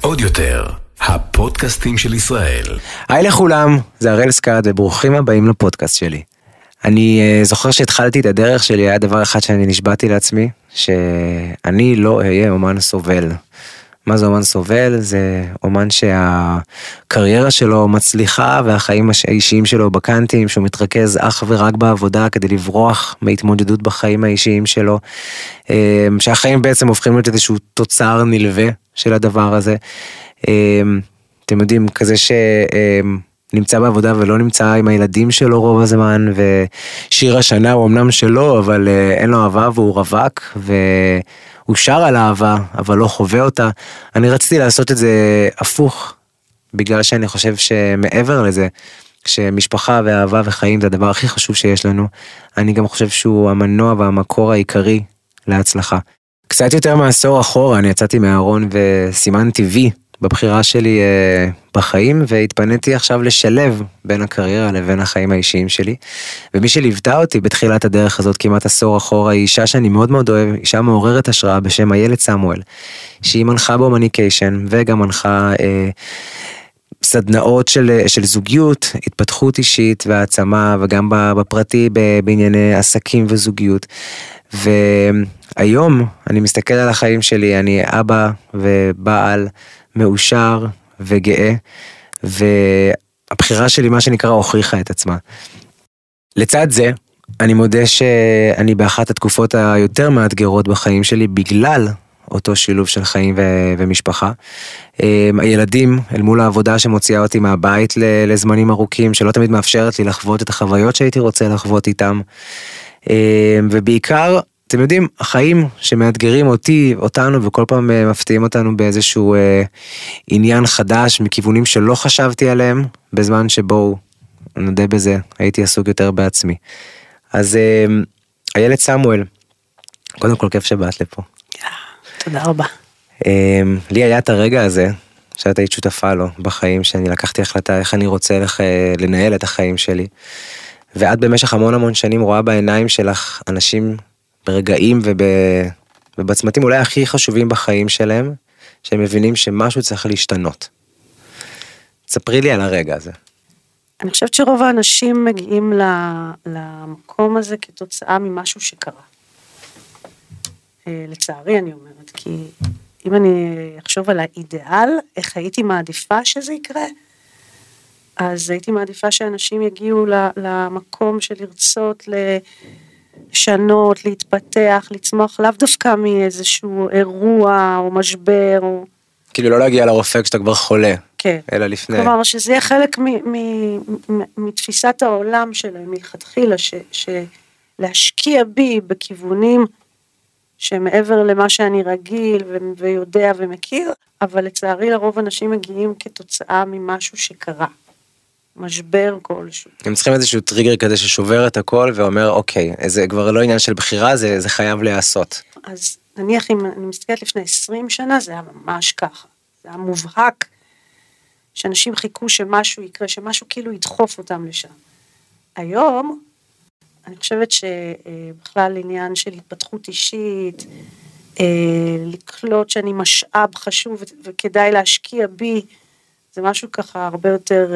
עוד יותר, הפודקאסטים של ישראל. היי לכולם, זה הראל סקאט וברוכים הבאים לפודקאסט שלי. אני uh, זוכר שהתחלתי את הדרך שלי, היה דבר אחד שאני נשבעתי לעצמי, שאני לא אהיה אומן סובל. מה זה אומן סובל? זה אומן שהקריירה שלו מצליחה והחיים האישיים שלו בקאנטים, שהוא מתרכז אך ורק בעבודה כדי לברוח מהתמודדות בחיים האישיים שלו, אה, שהחיים בעצם הופכים להיות איזשהו תוצר נלווה של הדבר הזה. אה, אתם יודעים, כזה ש... נמצא בעבודה ולא נמצא עם הילדים שלו רוב הזמן, ושיר השנה הוא אמנם שלו, אבל אה, אין לו אהבה והוא רווק, והוא שר על אהבה, אבל לא חווה אותה. אני רציתי לעשות את זה הפוך, בגלל שאני חושב שמעבר לזה, שמשפחה ואהבה וחיים זה הדבר הכי חשוב שיש לנו, אני גם חושב שהוא המנוע והמקור העיקרי להצלחה. קצת יותר מעשור אחורה אני יצאתי מהארון וסימנתי וי בבחירה שלי אה, בחיים והתפניתי עכשיו לשלב בין הקריירה לבין החיים האישיים שלי. ומי שליוותה אותי בתחילת הדרך הזאת כמעט עשור אחורה היא אישה שאני מאוד מאוד אוהב, אישה מעוררת השראה בשם איילת סמואל, שהיא מנחה בהומניקיישן וגם מנחה אה, סדנאות של, של זוגיות, התפתחות אישית והעצמה וגם בפרטי בענייני עסקים וזוגיות. והיום אני מסתכל על החיים שלי, אני אבא ובעל מאושר וגאה, והבחירה שלי, מה שנקרא, הוכיחה את עצמה. לצד זה, אני מודה שאני באחת התקופות היותר מאתגרות בחיים שלי בגלל אותו שילוב של חיים ו- ומשפחה. אמ, הילדים אל מול העבודה שמוציאה אותי מהבית לזמנים ארוכים, שלא תמיד מאפשרת לי לחוות את החוויות שהייתי רוצה לחוות איתם. אמ, ובעיקר אתם יודעים, החיים שמאתגרים אותי, אותנו, וכל פעם אה, מפתיעים אותנו באיזשהו אה, עניין חדש מכיוונים שלא חשבתי עליהם, בזמן שבו, נודה בזה, הייתי עסוק יותר בעצמי. אז אה, איילת סמואל, קודם כל כיף שבאת לפה. תודה רבה. אה, לי היה את הרגע הזה, שאת היית שותפה לו בחיים, שאני לקחתי החלטה איך אני רוצה לך, אה, לנהל את החיים שלי. ואת במשך המון המון שנים רואה בעיניים שלך אנשים ברגעים וב... ובצמתים אולי הכי חשובים בחיים שלהם, שהם מבינים שמשהו צריך להשתנות. ספרי לי על הרגע הזה. אני חושבת שרוב האנשים מגיעים למקום הזה כתוצאה ממשהו שקרה. אה, לצערי אני אומרת, כי אם אני אחשוב על האידיאל, איך הייתי מעדיפה שזה יקרה, אז הייתי מעדיפה שאנשים יגיעו למקום של לרצות ל... לשנות, להתפתח, לצמוח, לאו דווקא מאיזשהו אירוע או משבר או... כאילו לא להגיע לרופא כשאתה כבר חולה. כן. אלא לפני. כלומר שזה יהיה חלק מתפיסת העולם שלהם מלכתחילה, שלהשקיע בי בכיוונים שמעבר למה שאני רגיל ויודע ומכיר, אבל לצערי לרוב אנשים מגיעים כתוצאה ממשהו שקרה. משבר כלשהו. הם צריכים איזשהו טריגר כזה ששובר את הכל ואומר אוקיי, זה כבר לא עניין של בחירה, זה, זה חייב להיעשות. אז נניח אם אני מסתכלת לפני 20 שנה, זה היה ממש ככה. זה היה מובהק שאנשים חיכו שמשהו יקרה, שמשהו כאילו ידחוף אותם לשם. היום, אני חושבת שבכלל עניין של התפתחות אישית, אה, לקלוט שאני משאב חשוב וכדאי להשקיע בי, זה משהו ככה הרבה יותר...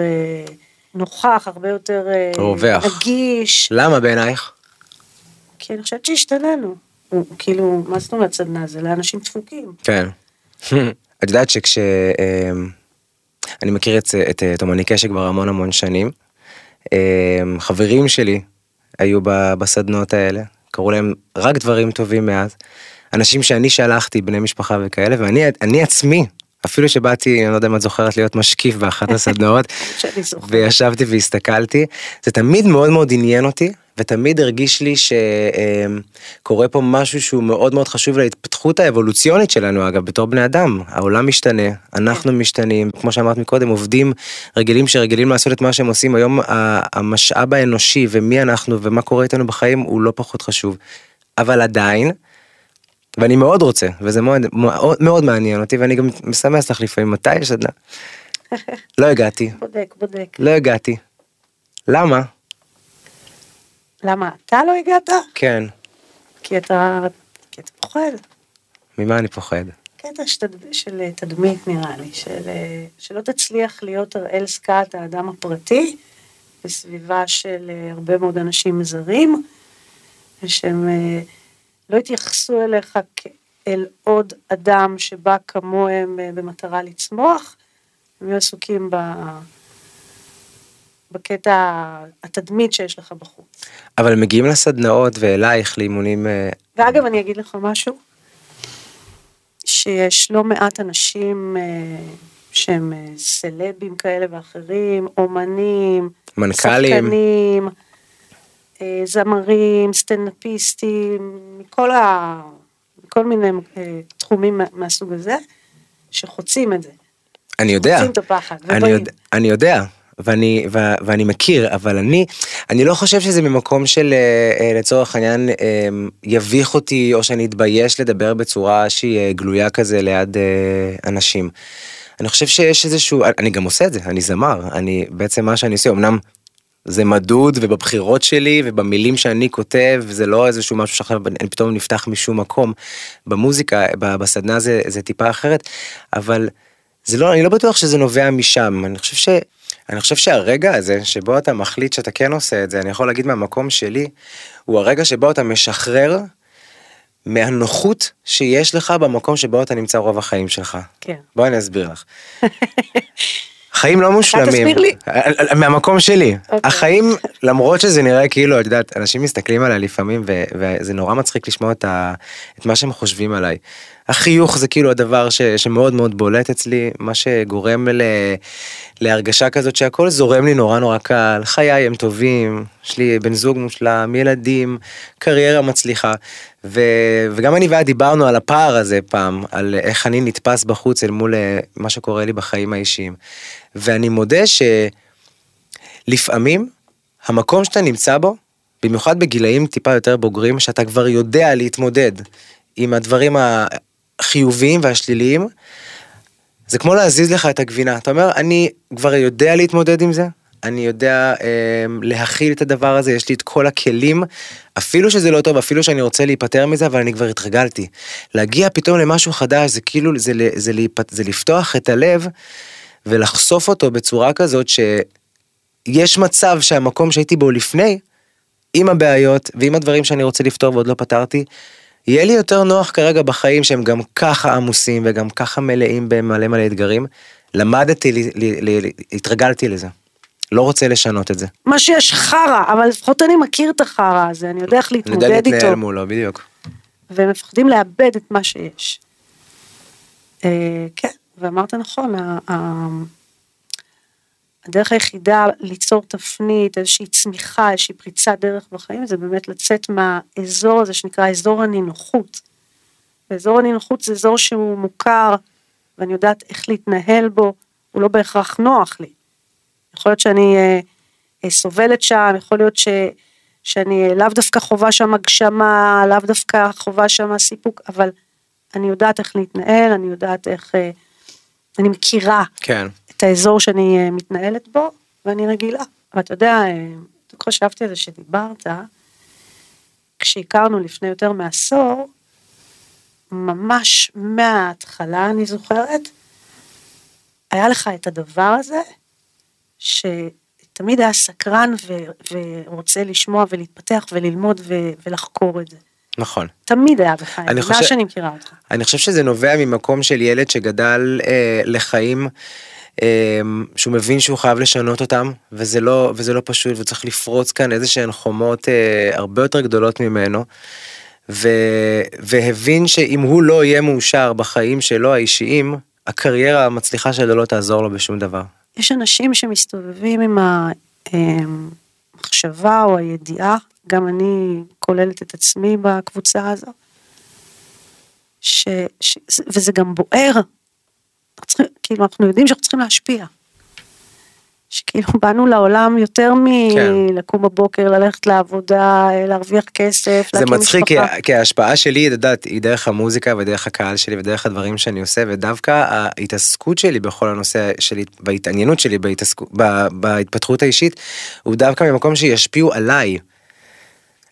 אה, נוכח, הרבה יותר אה, רווח. נגיש. למה בעינייך? כי אני חושבת שהשתננו. כאילו, מה זאת אומרת סדנה? זה לאנשים דפוקים. כן. את יודעת שכש... אמ, אני מכיר את, את תומני קשק כבר המון המון שנים. אמ, חברים שלי היו בסדנות האלה, קראו להם רק דברים טובים מאז. אנשים שאני שלחתי, בני משפחה וכאלה, ואני עצמי אפילו שבאתי, אני לא יודע אם את זוכרת להיות משקיף באחת הסדנאות, וישבתי והסתכלתי, זה תמיד מאוד מאוד עניין אותי, ותמיד הרגיש לי שקורה פה משהו שהוא מאוד מאוד חשוב להתפתחות האבולוציונית שלנו, אגב, בתור בני אדם. העולם משתנה, אנחנו משתנים, כמו שאמרת מקודם, עובדים רגילים שרגילים לעשות את מה שהם עושים, היום המשאב האנושי ומי אנחנו ומה קורה איתנו בחיים הוא לא פחות חשוב. אבל עדיין, ואני מאוד רוצה, וזה מאוד, מאוד, מאוד מעניין אותי, ואני גם מסמס לך לפעמים מתי יש סדנה. לא הגעתי. בודק, בודק. לא הגעתי. למה? למה אתה לא הגעת? כן. כי אתה, כי אתה פוחד. ממה אני פוחד? קטע שתד... של תדמית נראה לי, של, שלא תצליח להיות הראל סקאט, האדם הפרטי, בסביבה של הרבה מאוד אנשים זרים, ושהם אה, לא יתייחסו אליך כאל עוד אדם שבא כמוהם אה, במטרה לצמוח, הם יהיו עסוקים ב... בקטע התדמית שיש לך בחוץ. אבל מגיעים לסדנאות ואלייך לאימונים, אה, ואגב, אני אגיד לך משהו, שיש לא מעט אנשים אה, שהם סלבים כאלה ואחרים, אומנים, מנכ"לים. שחקנים, זמרים, סטנדאפיסטים, מכל, ה... מכל מיני אה, תחומים מה- מהסוג הזה, שחוצים את זה. אני יודע, חוצים את הפחד, אני. יודע, אני יודע, ואני, ו, ואני מכיר, אבל אני, אני לא חושב שזה ממקום של אה, אה, לצורך העניין אה, יביך אותי או שאני אתבייש לדבר בצורה שהיא אה, גלויה כזה ליד אה, אנשים. אני חושב שיש איזשהו, אני גם עושה את זה, אני זמר, אני בעצם מה שאני עושה, אמנם זה מדוד ובבחירות שלי ובמילים שאני כותב זה לא איזשהו משהו שעכשיו אני פתאום נפתח משום מקום במוזיקה בסדנה זה זה טיפה אחרת אבל זה לא אני לא בטוח שזה נובע משם אני חושב ש... אני חושב שהרגע הזה שבו אתה מחליט שאתה כן עושה את זה אני יכול להגיד מהמקום שלי הוא הרגע שבו אתה משחרר מהנוחות שיש לך במקום שבו אתה נמצא רוב החיים שלך. כן. בואי אני אסביר לך. חיים לא מושלמים. תסביר לי. מהמקום שלי. אוקיי. החיים, למרות שזה נראה כאילו, את יודעת, אנשים מסתכלים עליי לפעמים, ו- וזה נורא מצחיק לשמוע את, ה- את מה שהם חושבים עליי. החיוך זה כאילו הדבר ש- שמאוד מאוד בולט אצלי, מה שגורם ל- להרגשה כזאת שהכל זורם לי נורא נורא קל, חיי הם טובים, יש לי בן זוג מושלם, ילדים, קריירה מצליחה, ו- וגם אני ואת דיברנו על הפער הזה פעם, על איך אני נתפס בחוץ אל מול אה, מה שקורה לי בחיים האישיים. ואני מודה שלפעמים המקום שאתה נמצא בו, במיוחד בגילאים טיפה יותר בוגרים, שאתה כבר יודע להתמודד עם הדברים החיוביים והשליליים, זה כמו להזיז לך את הגבינה. אתה אומר, אני כבר יודע להתמודד עם זה, אני יודע אה, להכיל את הדבר הזה, יש לי את כל הכלים, אפילו שזה לא טוב, אפילו שאני רוצה להיפטר מזה, אבל אני כבר התרגלתי. להגיע פתאום למשהו חדש, זה כאילו, זה, זה, זה, זה לפתוח את הלב ולחשוף אותו בצורה כזאת שיש מצב שהמקום שהייתי בו לפני, עם הבעיות ועם הדברים שאני רוצה לפתור ועוד לא פתרתי, יהיה לי יותר נוח כרגע בחיים שהם גם ככה עמוסים וגם ככה מלאים במלא מלא אתגרים. למדתי, ל- ל- ל- התרגלתי לזה. לא רוצה לשנות את זה. מה שיש חרא, אבל לפחות אני מכיר את החרא הזה, אני יודע איך אני יודע להתמודד איתו. להתנהל מולו, בדיוק. והם מפחדים לאבד את מה שיש. אה, כן, ואמרת נכון, ה- הדרך היחידה ליצור תפנית, איזושהי צמיחה, איזושהי פריצת דרך בחיים, זה באמת לצאת מהאזור הזה שנקרא אזור הנינוחות. ואזור הנינוחות זה אזור שהוא מוכר, ואני יודעת איך להתנהל בו, הוא לא בהכרח נוח לי. יכול להיות שאני אה, אה, סובלת שם, יכול להיות ש, שאני אה, לאו דווקא חווה שם הגשמה, לאו דווקא חווה שם סיפוק, אבל אני יודעת איך להתנהל, אני יודעת איך, אה, אני מכירה כן. את האזור שאני אה, מתנהלת בו, ואני רגילה. ואתה יודע, אה, בדיוק חשבתי על זה שדיברת, כשהכרנו לפני יותר מעשור, ממש מההתחלה, אני זוכרת, היה לך את הדבר הזה, שתמיד היה סקרן ו- ורוצה לשמוע ולהתפתח וללמוד ו- ולחקור את זה. נכון. תמיד היה בך, אני חושב- שאני מכירה אותך. אני חושב שזה נובע ממקום של ילד שגדל אה, לחיים שהוא מבין שהוא חייב לשנות אותם וזה לא וזה לא פשוט וצריך לפרוץ כאן איזה שהן חומות אה, הרבה יותר גדולות ממנו. ו, והבין שאם הוא לא יהיה מאושר בחיים שלו האישיים הקריירה המצליחה שלו לא תעזור לו בשום דבר. יש אנשים שמסתובבים עם המחשבה או הידיעה, גם אני כוללת את עצמי בקבוצה הזו, ש, ש, וזה גם בוער, כאילו אנחנו יודעים שאנחנו צריכים להשפיע. שכאילו באנו לעולם יותר כן. מלקום בבוקר, ללכת לעבודה, להרוויח כסף, זה להקים מצחיק כי, משפחה. כי ההשפעה שלי את יודעת היא דרך המוזיקה ודרך הקהל שלי ודרך הדברים שאני עושה ודווקא ההתעסקות שלי בכל הנושא שלי וההתעניינות שלי בהתעסקות, ב- בהתפתחות האישית הוא דווקא ממקום שישפיעו עליי.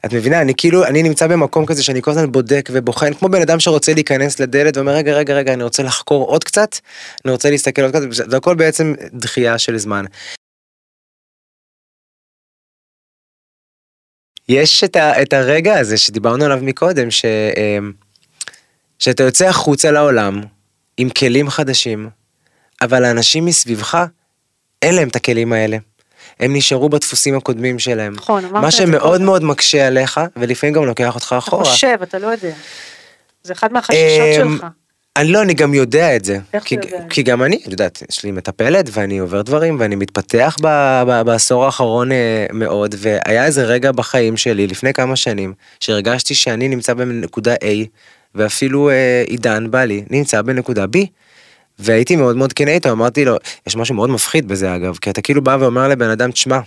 את מבינה, אני כאילו, אני נמצא במקום כזה שאני כל הזמן בודק ובוחן, כמו בן אדם שרוצה להיכנס לדלת ואומר, רגע, רגע, רגע, אני רוצה לחקור עוד קצת, אני רוצה להסתכל עוד קצת, זה הכל בעצם דחייה של זמן. יש את, ה, את הרגע הזה שדיברנו עליו מקודם, ש, אמ, שאתה יוצא החוצה לעולם עם כלים חדשים, אבל האנשים מסביבך, אין להם את הכלים האלה. הם נשארו בדפוסים הקודמים שלהם. נכון, אמרת מה את זה שמאוד קודם. מאוד מקשה עליך, ולפעמים גם לוקח אותך אתה אחורה. חושב, אתה לא יודע. זה אחד מהחששות אמ, שלך. אני לא, אני גם יודע את זה. איך כי, אתה יודע? כי גם אני, את יודעת, יש לי מטפלת ואני עובר דברים ואני מתפתח ב, ב, בעשור האחרון אה, מאוד, והיה איזה רגע בחיים שלי לפני כמה שנים, שהרגשתי שאני נמצא בנקודה A, ואפילו אה, עידן בעלי נמצא בנקודה B. והייתי מאוד מאוד כן איתו, אמרתי לו, יש משהו מאוד מפחיד בזה אגב, כי אתה כאילו בא ואומר לבן אדם, תשמע,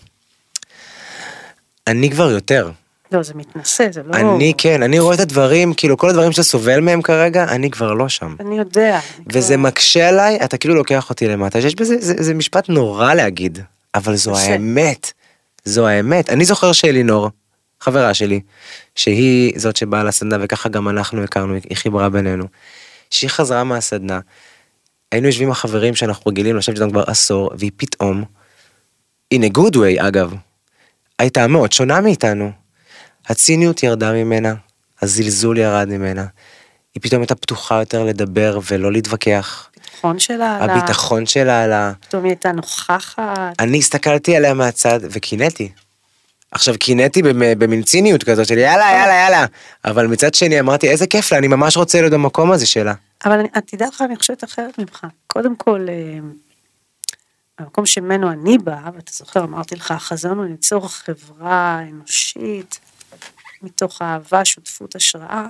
אני כבר יותר, לא, זה מתנשא, זה לא... אני כן, אני רואה את הדברים, כאילו כל הדברים שאתה סובל מהם כרגע, אני כבר לא שם. אני יודע. וזה כבר- מקשה עליי, אתה כאילו לוקח אותי למטה, שיש בזה, זה, זה משפט נורא להגיד, אבל זו קשה. האמת, זו האמת. אני זוכר שאלינור, חברה שלי, שהיא זאת שבאה לסדנה וככה גם אנחנו הכרנו, היא חיברה בינינו, שהיא חזרה מהסדנה, היינו יושבים עם החברים שאנחנו רגילים לשבת איתם כבר עשור, והיא פתאום, in a good way אגב, הייתה מאוד שונה מאיתנו. הציניות ירדה ממנה, הזלזול ירד ממנה, היא פתאום הייתה פתוחה יותר לדבר ולא להתווכח. הביטחון שלה עלה. הביטחון שלה עלה. פתאום היא הייתה נוכחת. אני הסתכלתי עליה מהצד וקינאתי. עכשיו קינאתי במ- במין ציניות כזאת של יאללה יאללה יאללה אבל מצד שני אמרתי איזה כיף לה אני ממש רוצה להיות במקום הזה שלה. אבל אני- את תדע לך, אני חושבת אחרת ממך. קודם כל, אה, המקום שממנו אני באה, ואתה זוכר, אמרתי לך, החזון הוא ליצור חברה אנושית, מתוך אהבה, שותפות, השראה.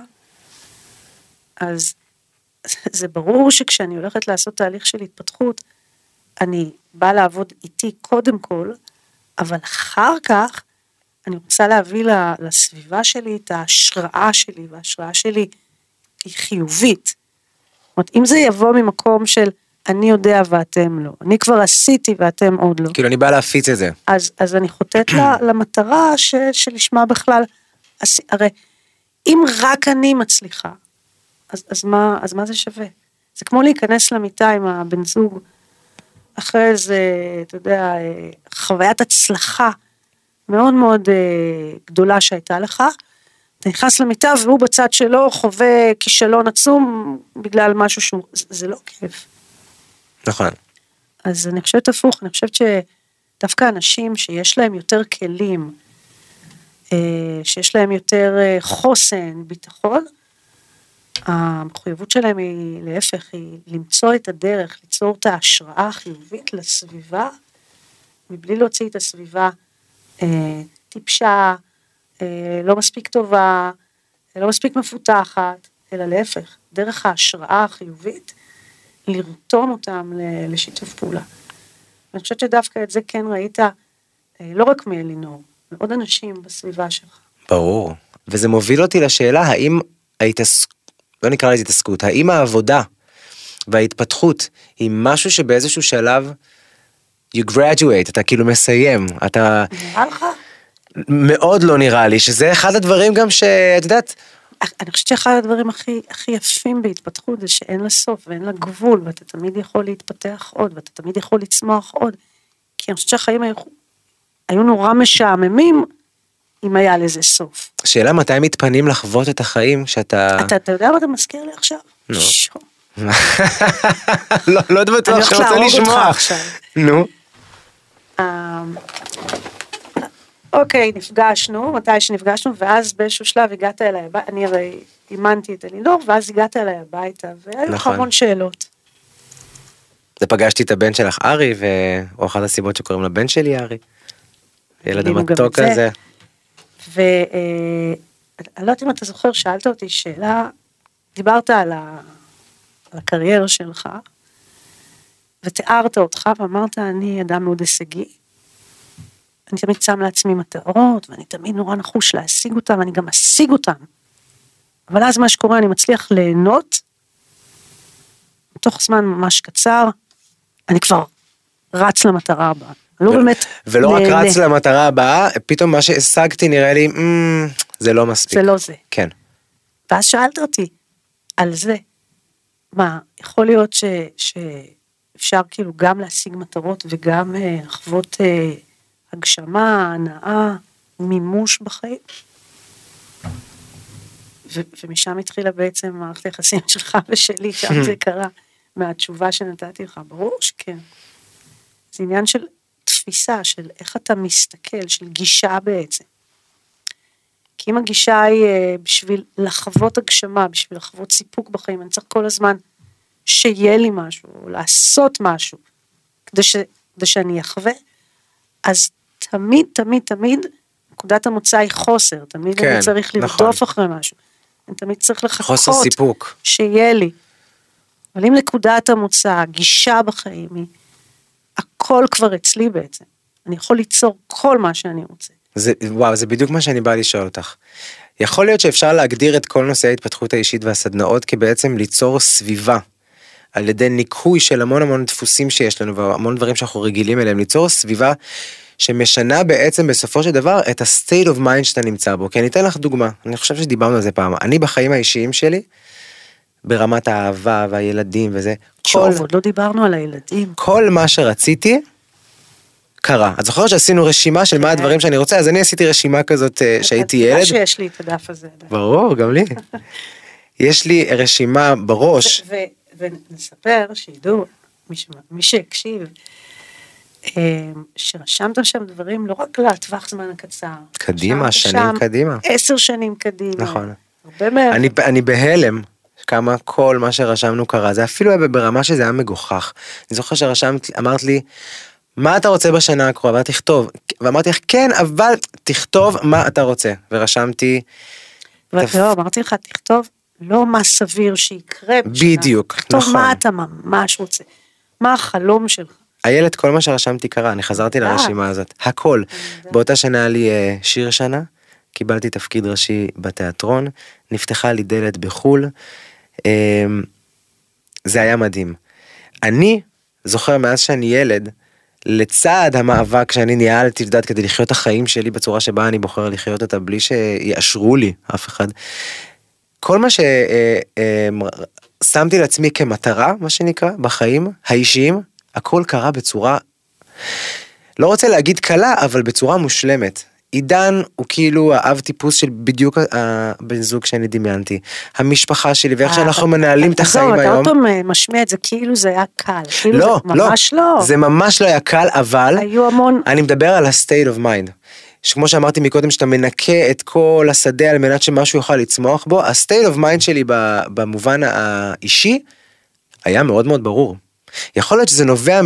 אז זה ברור שכשאני הולכת לעשות תהליך של התפתחות, אני באה לעבוד איתי קודם כל, אבל אחר כך אני רוצה להביא לסביבה שלי את ההשראה שלי, וההשראה שלי היא חיובית. זאת אומרת, אם זה יבוא ממקום של אני יודע ואתם לא, אני כבר עשיתי ואתם עוד לא, כאילו אני בא להפיץ את זה. אז, אז אני חוטאת למטרה ש, שלשמה בכלל, הרי אם רק אני מצליחה, אז, אז, מה, אז מה זה שווה? זה כמו להיכנס למיטה עם הבן זוג, אחרי איזה, אתה יודע, אה, חוויית הצלחה מאוד מאוד אה, גדולה שהייתה לך, אתה נכנס למיטה והוא בצד שלו חווה כישלון עצום בגלל משהו שהוא, זה, זה לא כיף. נכון. אז אני חושבת הפוך, אני חושבת שדווקא אנשים שיש להם יותר כלים, אה, שיש להם יותר אה, חוסן, ביטחון, המחויבות שלהם היא להפך, היא למצוא את הדרך, ליצור את ההשראה החיובית לסביבה, מבלי להוציא את הסביבה טיפשה, אה, לא מספיק טובה, לא מספיק מפותחת, אלא להפך, דרך ההשראה החיובית, לרתום אותם לשיתוף פעולה. אני חושבת שדווקא את זה כן ראית, אה, לא רק מאלינור, מעוד אנשים בסביבה שלך. ברור. וזה מוביל אותי לשאלה האם ההתעסק... לא נקרא לזה התעסקות, האם העבודה וההתפתחות היא משהו שבאיזשהו שלב you graduate, אתה כאילו מסיים, אתה נראה לך? מאוד לא נראה לי, שזה אחד הדברים גם שאת יודעת, אני חושבת שאחד הדברים הכי, הכי יפים בהתפתחות זה שאין לה סוף ואין לה גבול, ואתה תמיד יכול להתפתח עוד, ואתה תמיד יכול לצמוח עוד. כי אני חושבת שהחיים היו, היו נורא משעממים אם היה לזה סוף. שאלה מתי מתפנים לחוות את החיים שאתה... אתה, אתה יודע מה אתה מזכיר לי עכשיו? נו. לא, לא בטוח שאני רוצה לשמוע. עכשיו. נו. אה, אוקיי, נפגשנו, מתי שנפגשנו, ואז באיזשהו שלב הגעת אליי הביתה, אני הרי אימנתי את אלינור, ואז הגעת אליי הביתה, והיו לך נכון. המון שאלות. זה פגשתי את הבן שלך ארי, והוא אחת הסיבות שקוראים לבן שלי ארי. ילד המתוק. הזה. ואני לא יודעת אם אתה זוכר, שאלת אותי שאלה, דיברת על, ה... על הקריירה שלך, ותיארת אותך ואמרת, אני אדם מאוד הישגי. אני תמיד שם לעצמי מטרות, ואני תמיד נורא נחוש להשיג אותם, ואני גם אשיג אותם. אבל אז מה שקורה, אני מצליח ליהנות, בתוך זמן ממש קצר, אני כבר רץ למטרה הבאה. לא ו- באמת ולא רק נהנה. רץ למטרה הבאה, פתאום מה שהשגתי נראה לי, "מ, זה לא מספיק. זה לא זה. כן. ואז שאלת אותי על זה. מה, יכול להיות ש, שאפשר כאילו גם להשיג מטרות וגם אה, לחוות אה, הגשמה, הנאה, מימוש בחיים? ו, ומשם התחילה בעצם מערכת היחסים שלך ושלי, שם זה קרה, מהתשובה שנתתי לך, ברור שכן. זה עניין של תפיסה, של איך אתה מסתכל, של גישה בעצם. כי אם הגישה היא אה, בשביל לחוות הגשמה, בשביל לחוות סיפוק בחיים, אני צריך כל הזמן שיהיה לי משהו, או לעשות משהו, כדי, ש, כדי שאני אחווה, אז תמיד, תמיד, תמיד, נקודת המוצא היא חוסר, תמיד כן, אני צריך נכון. לרדוף אחרי משהו. אני תמיד צריך לחכות חוסר סיפוק. שיהיה לי. אבל אם נקודת המוצא, הגישה בחיים היא, הכל כבר אצלי בעצם. אני יכול ליצור כל מה שאני רוצה. זה, וואו, זה בדיוק מה שאני בא לשאול אותך. יכול להיות שאפשר להגדיר את כל נושא ההתפתחות האישית והסדנאות כבעצם ליצור סביבה. על ידי ניקוי של המון המון דפוסים שיש לנו והמון דברים שאנחנו רגילים אליהם, ליצור סביבה שמשנה בעצם בסופו של דבר את ה-state of mind שאתה נמצא בו. כי אני אתן לך דוגמה, אני חושב שדיברנו על זה פעם. אני בחיים האישיים שלי, ברמת האהבה והילדים וזה, כל, עוד לא דיברנו על הילדים. כל מה שרציתי, קרה. את זוכרת שעשינו רשימה של מה כן. הדברים שאני רוצה? אז אני עשיתי רשימה כזאת אה, שהייתי ילד. שיש לי את הדף הזה. ברור, גם לי. יש לי רשימה בראש, ונספר, שידעו, מי, ש- מי שהקשיב, אה, שרשמת שם דברים לא רק לטווח זמן הקצר. קדימה, שנים קדימה. עשר שנים קדימה. נכון. הרבה מהם. אני, אני בהלם כמה כל מה שרשמנו קרה, זה אפילו היה ברמה שזה היה מגוחך. אני זוכר שרשמת, אמרת לי, מה אתה רוצה בשנה הקרובה? ואמרתי, תכתוב. ואמרתי לך, כן, אבל תכתוב מה אתה רוצה. ורשמתי, ולא, אמרתי לך, תכתוב לא מה סביר שיקרה. בשנה. בדיוק, נכון. מה אתה ממש רוצה. מה החלום שלך. איילת, כל מה שרשמתי קרה, אני חזרתי יודעת. לרשימה הזאת, הכל. באותה שנה היה לי אה, שיר שנה, קיבלתי תפקיד ראשי בתיאטרון, נפתחה לי דלת בחו"ל, אה, זה היה מדהים. אני זוכר מאז שאני ילד, לצד המאבק שאני ניהלתי, את יודעת, כדי לחיות את החיים שלי בצורה שבה אני בוחר לחיות אותה בלי שיאשרו לי אף אחד. כל מה ששמתי לעצמי כמטרה, מה שנקרא, בחיים האישיים, הכל קרה בצורה, לא רוצה להגיד קלה, אבל בצורה מושלמת. עידן הוא כאילו האב טיפוס של בדיוק הבן זוג שאני דמיינתי. המשפחה שלי ואיך שאנחנו מנהלים את החיים עזוב, אתה היום. עוד פעם אה, משמיע את זה כאילו זה היה קל. כאילו לא, זה לא, ממש לא. זה ממש לא היה קל, אבל היו המון... אני מדבר על ה-state of mind. שכמו שאמרתי מקודם, שאתה מנקה את כל השדה על מנת שמשהו יוכל לצמוח בו, ה-state of mind שלי במובן האישי היה מאוד מאוד ברור. יכול להיות שזה נובע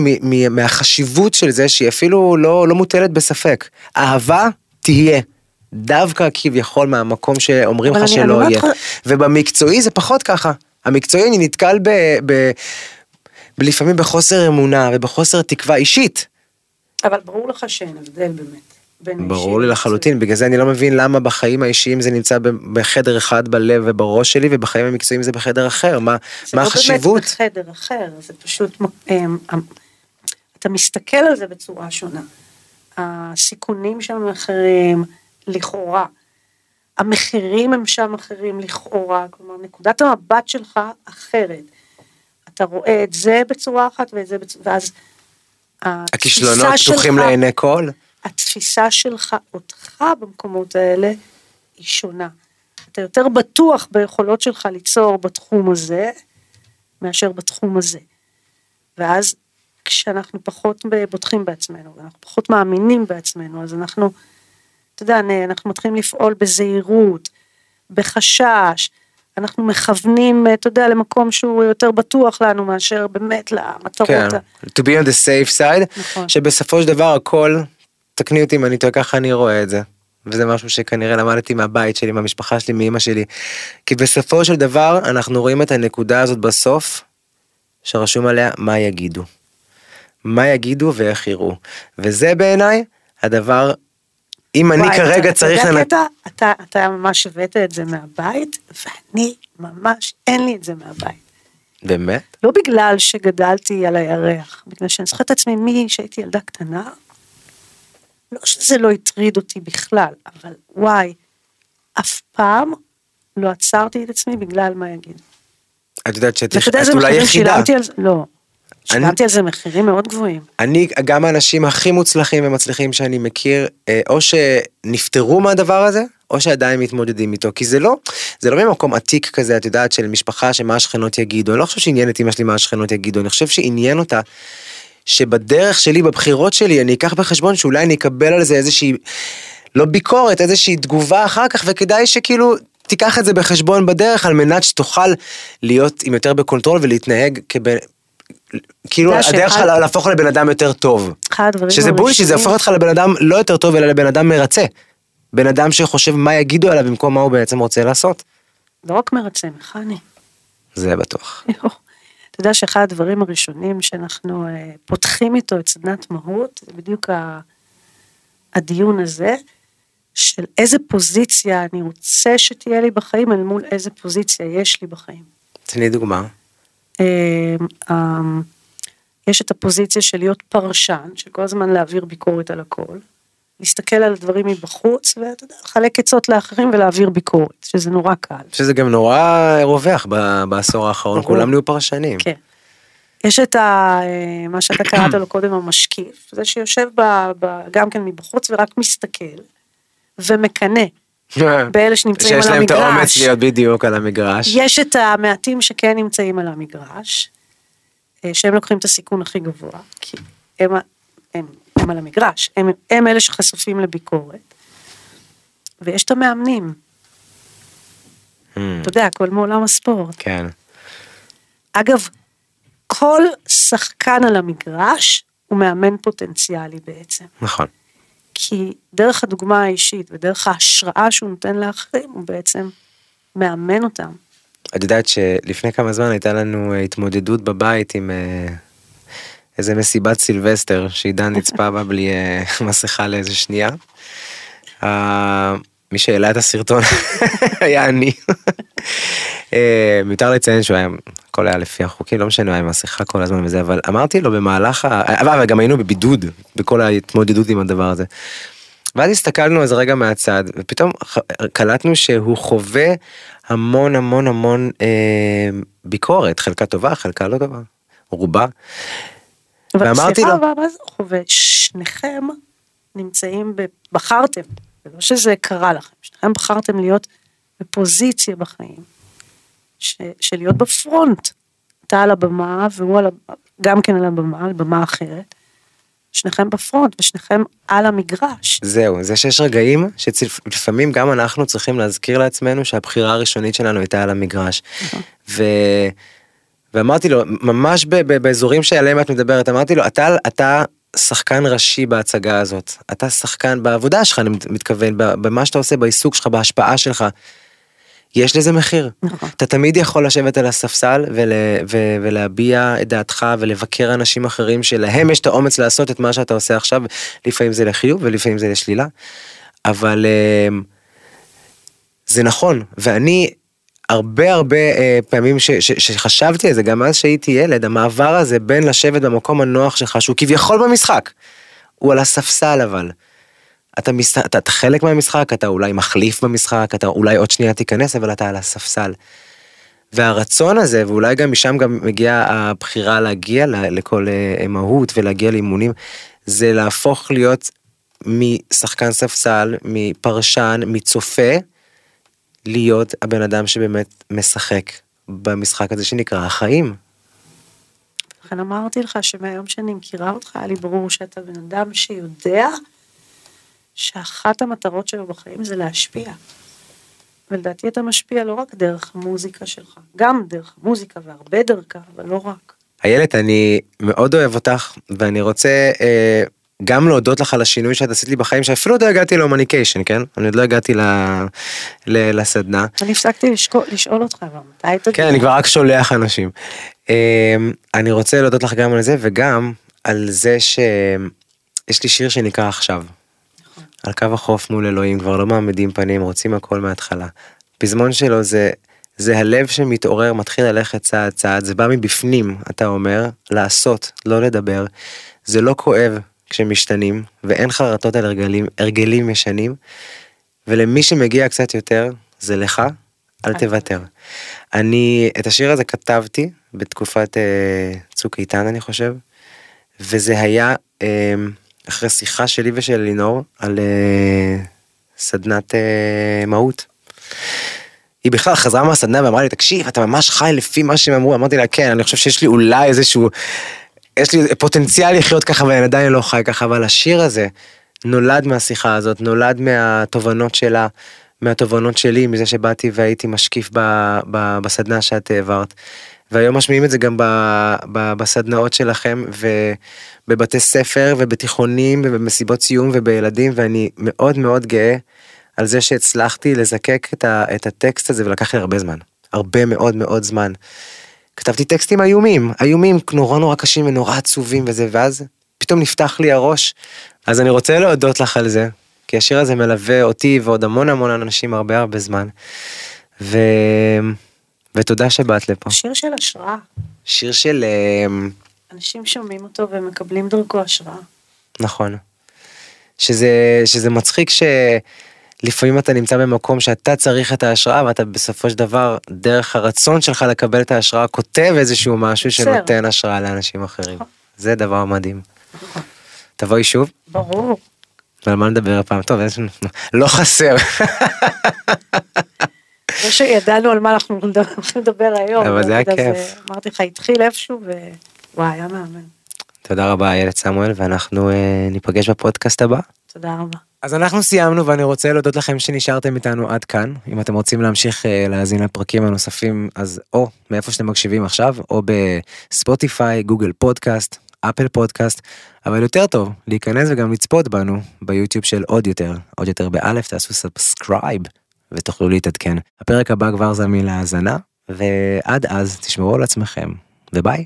מהחשיבות של זה שהיא אפילו לא, לא מוטלת בספק. אהבה תהיה. דווקא כביכול מהמקום שאומרים לך שלא יהיה. לך- ובמקצועי זה פחות ככה. המקצועי אני נתקל ב... ב... ב- לפעמים בחוסר אמונה ובחוסר תקווה אישית. אבל ברור לך שאין הבדל באמת. בין ברור לי. לחלוטין, בגלל זה אני לא מבין למה בחיים האישיים זה נמצא בחדר אחד בלב ובראש שלי, ובחיים המקצועיים זה בחדר אחר, מה, זה מה לא החשיבות? באמת בחדר אחר, זה פשוט, אמ, אמ, אתה מסתכל על זה בצורה שונה. הסיכונים שם אחרים, לכאורה. המחירים הם שם אחרים, לכאורה. כלומר, נקודת המבט שלך אחרת. אתה רואה את זה בצורה אחת ואת זה בצורה... ואז... הכישלונות פתוחים לעיני כל? התפיסה שלך, אותך במקומות האלה, היא שונה. אתה יותר בטוח ביכולות שלך ליצור בתחום הזה, מאשר בתחום הזה. ואז כשאנחנו פחות בוטחים בעצמנו, ואנחנו פחות מאמינים בעצמנו, אז אנחנו, אתה יודע, אנחנו מתחילים לפעול בזהירות, בחשש, אנחנו מכוונים, אתה יודע, למקום שהוא יותר בטוח לנו מאשר באמת למטרות. כן, ה- to be on the safe side, נכון. שבסופו של דבר הכל, תקני אותי אם אני טועה, ככה אני רואה את זה. וזה משהו שכנראה למדתי מהבית שלי, מהמשפחה שלי, מאמא שלי. כי בסופו של דבר אנחנו רואים את הנקודה הזאת בסוף, שרשום עליה מה יגידו. מה יגידו ואיך יראו. וזה בעיניי הדבר, אם אני וואי, כרגע אתה- צריך אתה יודע לנ... קטע? אתה, אתה ממש הבאת את זה מהבית, ואני ממש, אין לי את זה מהבית. באמת? לא בגלל שגדלתי על הירח, בגלל שאני זוכרת את עצמי מי שהייתי ילדה קטנה, לא שזה לא הטריד אותי בכלל, אבל וואי, אף פעם לא עצרתי את עצמי בגלל מה יגיד. את יודעת שאת אולי יחידה. זה? לא. אני- שילמתי על זה מחירים מאוד גבוהים. אני, גם האנשים הכי מוצלחים ומצליחים שאני מכיר, אה, או שנפטרו מהדבר הזה, או שעדיין מתמודדים איתו, כי זה לא, זה לא ממקום עתיק כזה, את יודעת, של משפחה שמה השכנות יגידו, אני לא חושב שעניין את אמא שלי מה השכנות יגידו, אני חושב שעניין אותה, שבדרך שלי, בבחירות שלי, אני אקח בחשבון שאולי אני אקבל על זה איזושהי, לא ביקורת, איזושהי תגובה אחר כך, וכדאי שכאילו... תיקח את זה בחשבון בדרך על מנת שתוכל להיות עם יותר ב control ולהתנהג כבן... כאילו הדרך שלך להפוך לבן אדם יותר טוב. אחד הדברים שזה bullshit, זה הופך אותך לבן אדם לא יותר טוב, אלא לבן אדם מרצה. בן אדם שחושב מה יגידו עליו במקום מה הוא בעצם רוצה לעשות. לא רק מרצה, מכני. זה בטוח. אתה יודע שאחד הדברים הראשונים שאנחנו אה, פותחים איתו את סדנת מהות, זה בדיוק הדיון הזה, של איזה פוזיציה אני רוצה שתהיה לי בחיים, אל מול איזה פוזיציה יש לי בחיים. תני דוגמה. אה, אה, יש את הפוזיציה של להיות פרשן, של כל הזמן להעביר ביקורת על הכל, להסתכל על הדברים מבחוץ, ואתה יודע, לחלק עצות לאחרים ולהעביר ביקורת, שזה נורא קל. שזה גם נורא רווח ב- בעשור האחרון. כולם נהיו פרשנים. כן. יש את ה, אה, מה שאתה קראת לו קודם המשקיף, זה שיושב ב, ב, גם כן מבחוץ ורק מסתכל ומקנא באלה שנמצאים על שיש להם את האומץ המגרש. להיות בדיוק על המגרש. יש את המעטים שכן נמצאים על המגרש, אה, שהם לוקחים את הסיכון הכי גבוה, כי הם, הם, הם על המגרש, הם, הם אלה שחשופים לביקורת. ויש את המאמנים, Hmm, אתה יודע, הכל מעולם הספורט. כן. אגב, כל שחקן על המגרש הוא מאמן פוטנציאלי בעצם. נכון. כי דרך הדוגמה האישית ודרך ההשראה שהוא נותן לאחרים, הוא בעצם מאמן אותם. את יודעת שלפני כמה זמן הייתה לנו אה, התמודדות בבית עם אה, איזה מסיבת סילבסטר שעידן נצפה בה בלי אה, מסכה לאיזה שנייה. אה, מי שהעלה את הסרטון היה אני. אה, מיותר לציין שהוא היה, הכל היה לפי החוקים, לא משנה, הוא היה עם מסכה כל הזמן וזה, אבל אמרתי לו במהלך, ה... אבל גם היינו בבידוד בכל ההתמודדות עם הדבר הזה. ואז הסתכלנו איזה רגע מהצד, ופתאום קלטנו שהוא חווה המון המון המון אה, ביקורת, חלקה טובה, חלקה לא טובה, רובה. אבל ואמרתי סליחה, לו- אבל מה זה חווה? שניכם נמצאים, ב... בחרתם, זה לא שזה קרה לכם, שניכם בחרתם להיות בפוזיציה בחיים, ש... של להיות בפרונט. אתה על הבמה והוא על... גם כן על הבמה, על במה אחרת. שניכם בפרונט ושניכם על המגרש. זהו, זה שיש רגעים שלפעמים גם אנחנו צריכים להזכיר לעצמנו שהבחירה הראשונית שלנו הייתה על המגרש. ו... ואמרתי לו, ממש ב- ב- באזורים שעליהם את מדברת, אמרתי לו, אתה, אתה שחקן ראשי בהצגה הזאת, אתה שחקן בעבודה שלך, אני מתכוון, במה שאתה עושה, בעיסוק שלך, בהשפעה שלך. יש לזה מחיר. נכון. אתה תמיד יכול לשבת על הספסל ול, ו, ולהביע את דעתך ולבקר אנשים אחרים שלהם יש את האומץ לעשות את מה שאתה עושה עכשיו, לפעמים זה לחיוב ולפעמים זה לשלילה. אבל אה, זה נכון, ואני הרבה הרבה אה, פעמים ש, ש, שחשבתי על זה, גם אז שהייתי ילד, המעבר הזה בין לשבת במקום הנוח שלך, שהוא כביכול במשחק, הוא על הספסל אבל. אתה, מס... אתה, אתה חלק מהמשחק, אתה אולי מחליף במשחק, אתה אולי עוד שנייה תיכנס, אבל אתה על הספסל. והרצון הזה, ואולי גם משם גם מגיעה הבחירה להגיע לכל אה, מהות ולהגיע לאימונים, זה להפוך להיות משחקן ספסל, מפרשן, מצופה, להיות הבן אדם שבאמת משחק במשחק הזה שנקרא החיים. לכן אמרתי לך שמהיום שאני מכירה אותך, היה לי ברור שאתה בן אדם שיודע שאחת המטרות שלו בחיים זה להשפיע. ולדעתי אתה משפיע לא רק דרך המוזיקה שלך, גם דרך המוזיקה והרבה דרכה, אבל לא רק. איילת, אני מאוד אוהב אותך, ואני רוצה אה, גם להודות לך על השינוי שאת עשית לי בחיים, שאפילו עוד לא הגעתי להומניקיישן, כן? אני עוד לא הגעתי ל, ל, לסדנה. אני הפסקתי לשקול, לשאול אותך כבר, מתי תגיע? כן, אני כבר רק שולח אנשים. אה, אני רוצה להודות לך גם על זה, וגם על זה שיש לי שיר שנקרא עכשיו. על קו החוף מול אלוהים, כבר לא מעמידים פנים, רוצים הכל מההתחלה. פזמון שלו זה, זה הלב שמתעורר, מתחיל ללכת צעד צעד, זה בא מבפנים, אתה אומר, לעשות, לא לדבר. זה לא כואב כשמשתנים, ואין חרטות על הרגלים, הרגלים ישנים. ולמי שמגיע קצת יותר, זה לך, אל תוותר. אני את השיר הזה כתבתי בתקופת אה, צוק איתן אני חושב, וזה היה אה, אחרי שיחה שלי ושל לינור על אה, סדנת אה, מהות. היא בכלל חזרה מהסדנה ואמרה לי תקשיב אתה ממש חי לפי מה שהם אמרו אמרתי לה כן אני חושב שיש לי אולי איזשהו יש לי פוטנציאל לחיות ככה ואני עדיין לא חי ככה אבל השיר הזה נולד מהשיחה הזאת נולד מהתובנות שלה מהתובנות שלי מזה שבאתי והייתי משקיף ב, ב, בסדנה שאת העברת. והיום משמיעים את זה גם ב, ב, בסדנאות שלכם ובבתי ספר ובתיכונים ובמסיבות סיום ובילדים ואני מאוד מאוד גאה על זה שהצלחתי לזקק את, ה, את הטקסט הזה ולקח לי הרבה זמן, הרבה מאוד מאוד זמן. כתבתי טקסטים איומים, איומים נורא נורא קשים ונורא עצובים וזה, ואז פתאום נפתח לי הראש. אז אני רוצה להודות לך על זה, כי השיר הזה מלווה אותי ועוד המון המון אנשים הרבה הרבה זמן. ו... ותודה שבאת לפה. שיר של השראה. שיר של... אמ, אנשים שומעים אותו ומקבלים דרכו השראה. נכון. שזה, שזה מצחיק שלפעמים אתה נמצא במקום שאתה צריך את ההשראה ואתה בסופו של דבר דרך הרצון שלך לקבל את ההשראה כותב איזשהו משהו. שנותן השראה לאנשים אחרים. זה דבר מדהים. תבואי שוב ברור. ועל מה נדבר הפעם טוב לא חסר לא שידענו על מה אנחנו לדבר היום. אבל זה היה כיף. אה, אמרתי לך התחיל איפשהו ווואי היה מהמם. תודה רבה איילת סמואל ואנחנו אה, ניפגש בפודקאסט הבא. תודה רבה. אז אנחנו סיימנו ואני רוצה להודות לכם שנשארתם איתנו עד כאן. אם אתם רוצים להמשיך אה, להאזין לפרקים הנוספים אז או מאיפה שאתם מקשיבים עכשיו או בספוטיפיי, גוגל פודקאסט, אפל פודקאסט, אבל יותר טוב להיכנס וגם לצפות בנו ביוטיוב של עוד יותר, עוד יותר באלף תעשו subscribe ותוכלו להתעדכן. הפרק הבא כבר זמין להאזנה ועד אז תשמרו על עצמכם וביי.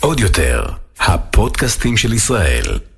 עוד יותר, הפודקאסטים של ישראל.